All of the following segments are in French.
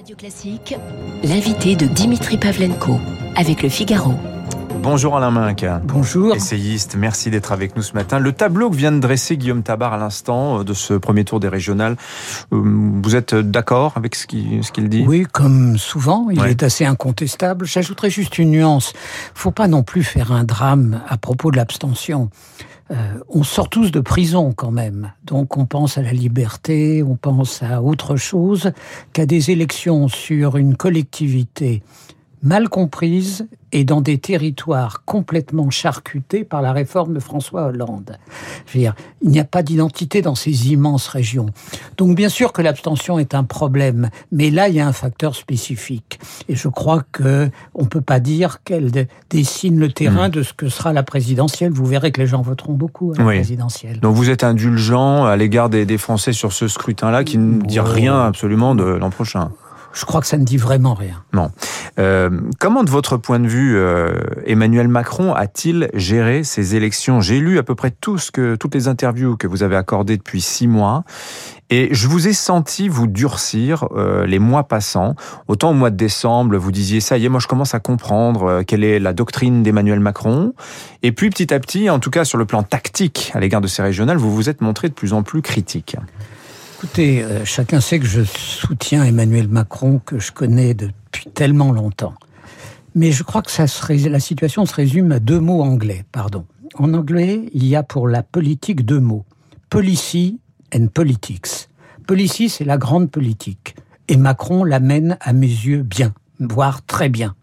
Radio Classique, l'invité de Dimitri Pavlenko avec le Figaro. Bonjour Alain Minck. Bonjour. Essayiste, merci d'être avec nous ce matin. Le tableau que vient de dresser Guillaume Tabar à l'instant euh, de ce premier tour des régionales, euh, vous êtes d'accord avec ce qu'il dit? Oui, comme souvent, il est assez incontestable. J'ajouterais juste une nuance. Faut pas non plus faire un drame à propos de l'abstention. Euh, on sort tous de prison quand même. Donc on pense à la liberté, on pense à autre chose qu'à des élections sur une collectivité mal comprise et dans des territoires complètement charcutés par la réforme de François Hollande. Je veux dire, il n'y a pas d'identité dans ces immenses régions. Donc bien sûr que l'abstention est un problème, mais là il y a un facteur spécifique. Et je crois que on peut pas dire qu'elle dessine le terrain mmh. de ce que sera la présidentielle. Vous verrez que les gens voteront beaucoup à la présidentielle. Donc vous êtes indulgent à l'égard des, Français sur ce scrutin-là, qui ne dit rien absolument de l'an prochain. Je crois que ça ne dit vraiment rien. Non. Euh, comment, de votre point de vue, euh, Emmanuel Macron a-t-il géré ces élections? J'ai lu à peu près tout ce que, toutes les interviews que vous avez accordées depuis six mois. Et je vous ai senti vous durcir euh, les mois passants. Autant au mois de décembre, vous disiez ça y est, moi je commence à comprendre quelle est la doctrine d'Emmanuel Macron. Et puis petit à petit, en tout cas sur le plan tactique à l'égard de ces régionales, vous vous êtes montré de plus en plus critique. Écoutez, euh, chacun sait que je soutiens Emmanuel Macron, que je connais depuis tellement longtemps. Mais je crois que la situation se résume à deux mots anglais, pardon. En anglais, il y a pour la politique deux mots. Policy and politics. Policy, c'est la grande politique. Et Macron l'amène à mes yeux bien, voire très bien.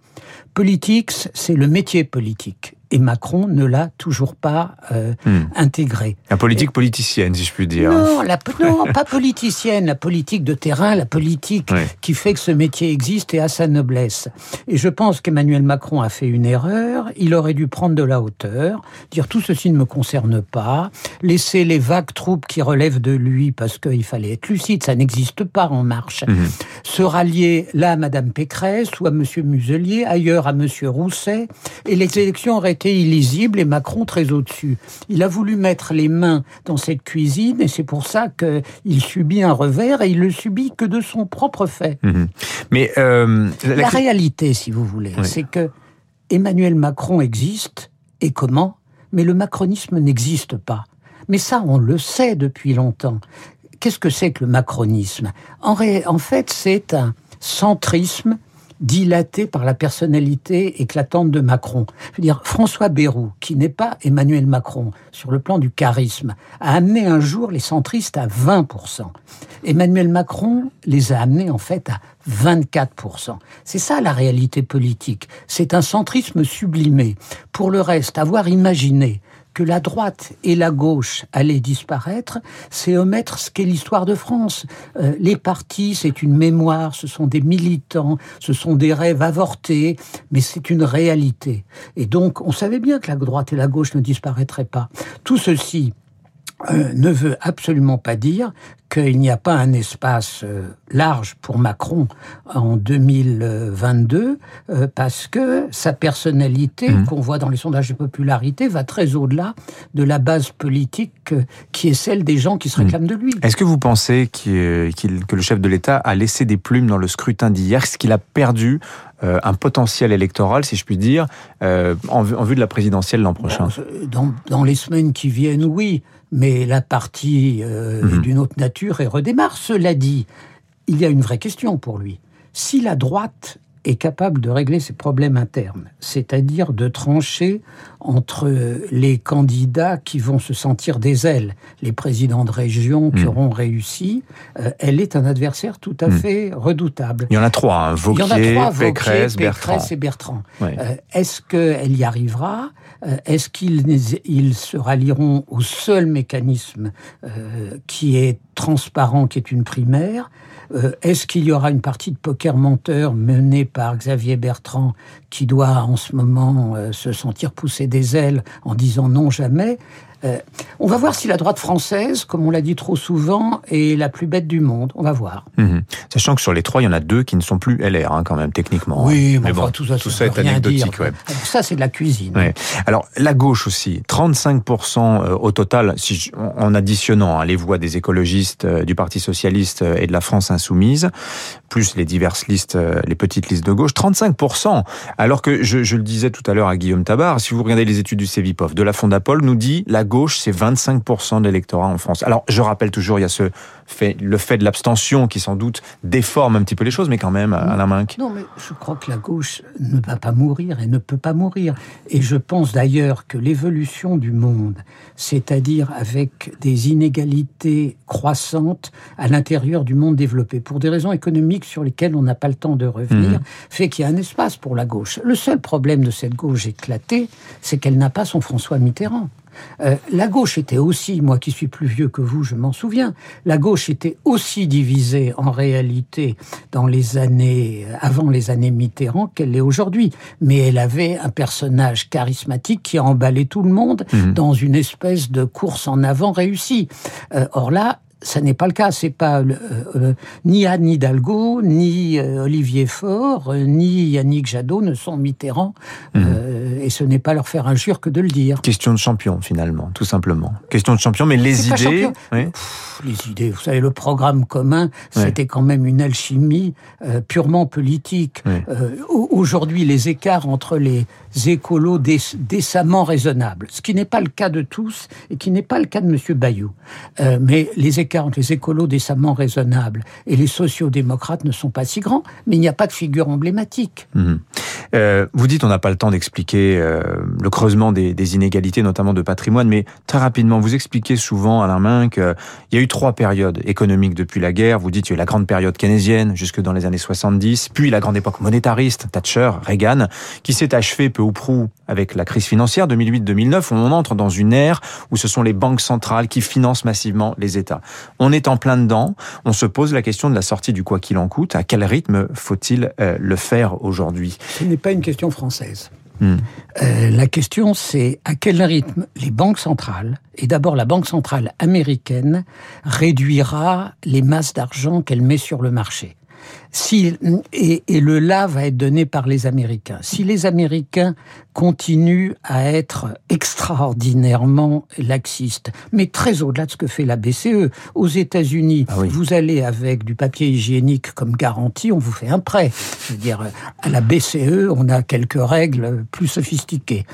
Politics, c'est le métier politique et Macron ne l'a toujours pas euh, hmm. intégré. La politique politicienne, si je puis dire. Non, la, non pas politicienne, la politique de terrain, la politique qui fait que ce métier existe et a sa noblesse. Et je pense qu'Emmanuel Macron a fait une erreur. Il aurait dû prendre de la hauteur, dire tout ceci ne me concerne pas, laisser les vagues troupes qui relèvent de lui parce qu'il fallait être lucide, ça n'existe pas en marche. Hmm. Se rallier là à Madame Pécresse ou à Monsieur Muselier, ailleurs à Monsieur Rousset, et les élections auraient illisible et Macron très au-dessus. Il a voulu mettre les mains dans cette cuisine et c'est pour ça qu'il subit un revers et il le subit que de son propre fait. Mhm. Mais euh, la... réalité, si vous voulez, c'est que Emmanuel Macron existe et comment? Mais le macronisme n'existe pas. Mais ça, on le sait depuis longtemps. Qu'est-ce que c'est que le macronisme? En, en fait, c'est un centrisme dilaté par la personnalité éclatante de Macron. Je dire, François Bayrou, qui n'est pas Emmanuel Macron sur le plan du charisme, a amené un jour les centristes à 20%. Emmanuel Macron les a amenés en fait à 24%. C'est ça la réalité politique. C'est un centrisme sublimé. Pour le reste, avoir imaginé que la droite et la gauche allaient disparaître, c'est omettre ce qu'est l'histoire de France. Euh, les partis, c'est une mémoire, ce sont des militants, ce sont des rêves avortés, mais c'est une réalité. Et donc, on savait bien que la droite et la gauche ne disparaîtraient pas. Tout ceci euh, ne veut absolument pas dire qu'il n'y a pas un espace euh, large pour Macron en 2022, euh, parce que sa personnalité, mmh. qu'on voit dans les sondages de popularité, va très au-delà de la base politique qui est celle des gens qui se mmh. réclament de lui. Est-ce que vous pensez que le chef de l'État a laissé des plumes dans le scrutin d'hier, ce qu'il a perdu un potentiel électoral, si je puis dire, en, vue, de la présidentielle l'an prochain dans, dans, les semaines qui viennent, oui mais la partie euh, mhm. d'une autre nature et redémarre. Cela dit, il y a une vraie question pour lui. Si la droite est capable de régler ses problèmes internes, c'est-à-dire de trancher entre les candidats qui vont se sentir des ailes, les présidents de région qui hmm. auront réussi, euh, elle est un adversaire tout à hmm. fait redoutable. Il y en a trois, hein, Vauquier, Pécresse, Bertrand. et Bertrand. Euh, est-ce qu'elle y arrivera euh, Est-ce qu'ils se rallieront au seul mécanisme qui est transparent, qui est une primaire euh, est-ce qu'il y aura une partie de poker menteur menée par Xavier Bertrand qui doit en ce moment euh, se sentir pousser des ailes en disant non jamais? Euh, on va voir si la droite française, comme on l'a dit trop souvent, est la plus bête du monde. On va voir. Mhm. Sachant que sur les trois, il y en a deux qui ne sont plus LR, hein, quand même, techniquement. Oui, mais, bon, tout ça, tout ça est anecdotique. Ouais. Ça, c'est de la cuisine. Alors, la gauche aussi, 35% euh, au total, si en additionnant hein, les voix des écologistes, euh, du Parti socialiste et de la France insoumise, plus les diverses listes, les petites listes de gauche, 35%. Alors que, je, je le disais tout à l'heure à Guillaume Tabar, si vous regardez les études du CEVIPOF, de la Fondapol, nous dit la gauche, c'est 25% de l'électorat en France. Alors, je rappelle toujours, il y a ce fait, le fait de l'abstention qui sans doute déforme un petit peu les choses, mais quand même, à la main. Non, mais je crois que la gauche ne va pas mourir et ne peut pas mourir. Et je pense d'ailleurs que l'évolution du monde, c'est-à-dire avec des inégalités croissantes à l'intérieur du monde développé, pour des raisons économiques sur lesquelles on n'a pas le temps de revenir, mmh. fait qu'il y a un espace pour la gauche. Le seul problème de cette gauche éclatée, c'est qu'elle n'a pas son François Mitterrand. Euh, la gauche était aussi, moi qui suis plus vieux que vous, je m'en souviens, la gauche était aussi divisée en réalité dans les années, euh, avant les années Mitterrand qu'elle l'est aujourd'hui. Mais elle avait un personnage charismatique qui a emballé tout le monde mmh. dans une espèce de course en avant réussie. Euh, or là, ça n'est pas le cas. C'est pas euh, euh, ni Anne Hidalgo, ni euh, Olivier Faure, ni Yannick Jadot ne sont Mitterrand, mhm. et ce n'est pas leur faire injure que de le dire. Question de champion finalement, tout simplement. Question de champion, mais les idées. les idées, vous savez, le programme commun, c'était quand même une alchimie purement politique. Aujourd'hui, les écarts entre les écolos décemment raisonnables, ce qui n'est pas le cas de tous et qui n'est pas le cas de M. Bayou. mais les écarts entre les écolos décemment raisonnables et les sociaux-démocrates ne sont pas si grands, mais il n'y a pas de figure emblématique. Mhm. Euh, vous dites on n'a pas le temps d'expliquer euh, le creusement des, inégalités, notamment de patrimoine, mais très rapidement, vous expliquez souvent, Alain Main, qu'il y a eu trois périodes économiques depuis la guerre. Vous dites qu'il y a eu la grande période keynésienne, jusque dans les années 70, puis la grande époque monétariste, Thatcher, Reagan, qui s'est achevée peu ou prou avec la crise financière 2008-2009, où on entre dans une ère où ce sont les banques centrales qui financent massivement les États. On est en plein dedans. On se pose la question de la sortie du quoi qu'il en coûte. À quel rythme faut-il euh, le faire aujourd'hui? Ce n'est pas une question française. Hmm. Euh, la question, c'est à quel rythme les banques centrales, et d'abord la Banque centrale américaine, réduira les masses d'argent qu'elle met sur le marché? Si, et, et, le là va être donné par les Américains. Si les Américains continuent à être extraordinairement laxistes, mais très au-delà de ce que fait la BCE. Aux États-Unis, ah vous allez avec du papier hygiénique comme garantie, on vous fait un prêt. C'est-à-dire, à la BCE, on a quelques règles plus sophistiquées.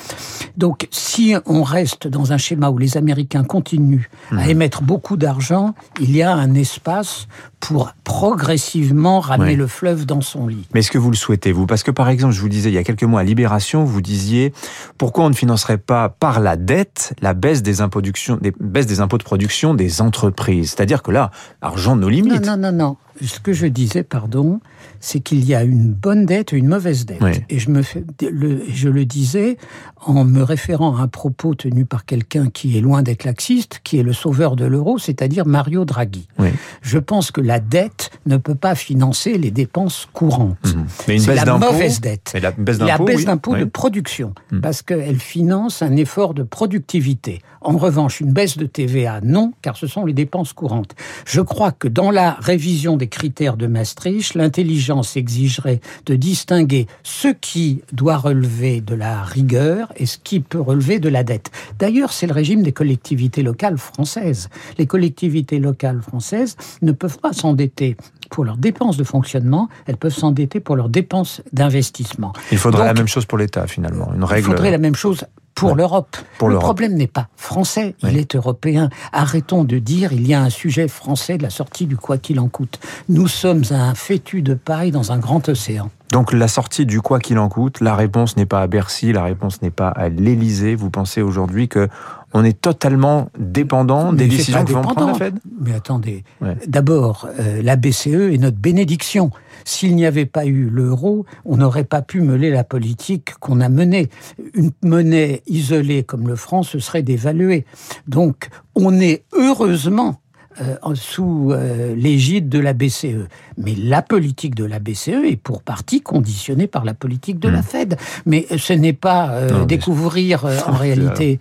Donc, si on reste dans un schéma où les Américains continuent à mmh. émettre beaucoup d'argent, il y a un espace pour progressivement ramener le fleuve dans son lit. Mais est-ce que vous le souhaitez, vous? Parce que, par exemple, je vous disais, il y a quelques mois à Libération, vous disiez pourquoi on ne financerait pas par la dette la baisse des impôts, des, baisse des impôts de production des entreprises? C'est-à-dire que là, argent nos limites. Non, non, non, non. Ce que je disais, pardon, c'est qu'il y a une bonne dette et une mauvaise dette. Et je, me fais, le, je le disais en me référant à un propos tenu par quelqu'un qui est loin d'être laxiste, qui est le sauveur de l'euro, c'est-à-dire Mario Draghi. Je pense que la dette ne peut pas financer les dépenses courantes. Mmh. C'est la mauvaise dette. la baisse d'impôt de production, mmh. parce qu'elle finance un effort de productivité. En revanche, une baisse de TVA, non, car ce sont les dépenses courantes. Je crois que dans la révision des critères de Maastricht, l'intelligence exigerait de distinguer ce qui doit relever de la rigueur et ce qui peut relever de la dette. D'ailleurs, c'est le régime des collectivités locales françaises. Les collectivités locales françaises ne peuvent pas s'endetter pour leurs dépenses de fonctionnement, elles peuvent s'endetter pour leurs dépenses d'investissement. Il faudrait la même chose pour l'État, finalement. Une règle... Il faudrait la même chose pour l'Europe. Le problème n'est pas français, il est européen. Arrêtons de dire il y a un sujet français de la sortie du quoi qu'il en coûte. Nous sommes un fétu de paille dans un grand océan. Donc la sortie du quoi qu'il en coûte, la réponse n'est pas à Bercy, la réponse n'est pas à l'Élysée. Vous pensez aujourd'hui que on est totalement dépendant des décisions que vont prendre la Fed? Mais attendez, d'abord, euh, la BCE est notre bénédiction. S'il n'y avait pas eu l'euro, on n'aurait pas pu mener la politique qu'on a menée. Une monnaie isolée comme le franc, ce serait dévalué. Donc, on est heureusement euh, sous euh, l'égide de la BCE. Mais la politique de la BCE est pour partie conditionnée par la politique de la hmm. Fed. Mais ce n'est pas euh, découvrir en réalité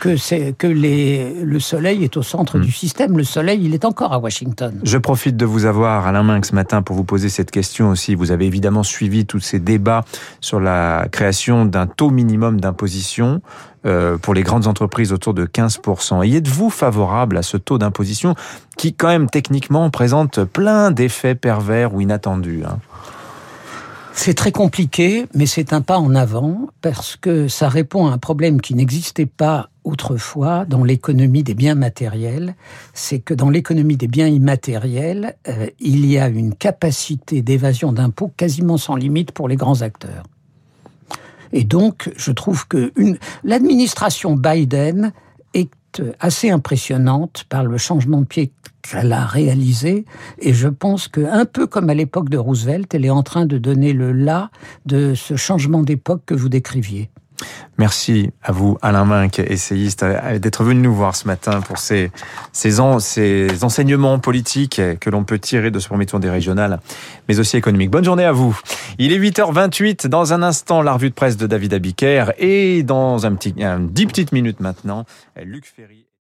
que, que les, le soleil est au centre hmm. du système. Le soleil, il est encore à Washington. Je profite de vous avoir, Alain Minck, ce matin pour vous poser cette question aussi. Vous avez évidemment suivi tous ces débats sur la création d'un taux minimum d'imposition. Euh, pour les grandes entreprises autour de 15%. Et êtes-vous favorable à ce taux d'imposition qui, quand même, techniquement, présente plein d'effets pervers ou inattendus hein? C'est très compliqué, mais c'est un pas en avant parce que ça répond à un problème qui n'existait pas autrefois dans l'économie des biens matériels. C'est que dans l'économie des biens immatériels, euh, il y a une capacité d'évasion d'impôts quasiment sans limite pour les grands acteurs. Et donc, je trouve que l'administration Biden est assez impressionnante par le changement de pied qu'elle a réalisé. Et je pense que, un peu comme à l'époque de Roosevelt, elle est en train de donner le là de ce changement d'époque que vous décriviez. Merci à vous, Alain Minck, essayiste, d'être venu nous voir ce matin pour ces, ces, enseignements politiques que l'on peut tirer de ce premier tour des régionales, mais aussi économiques. Bonne journée à vous. Il est 8h28. Dans un instant, la revue de presse de David Abiker et dans un petit, 10 petites minutes maintenant, Luc Ferry.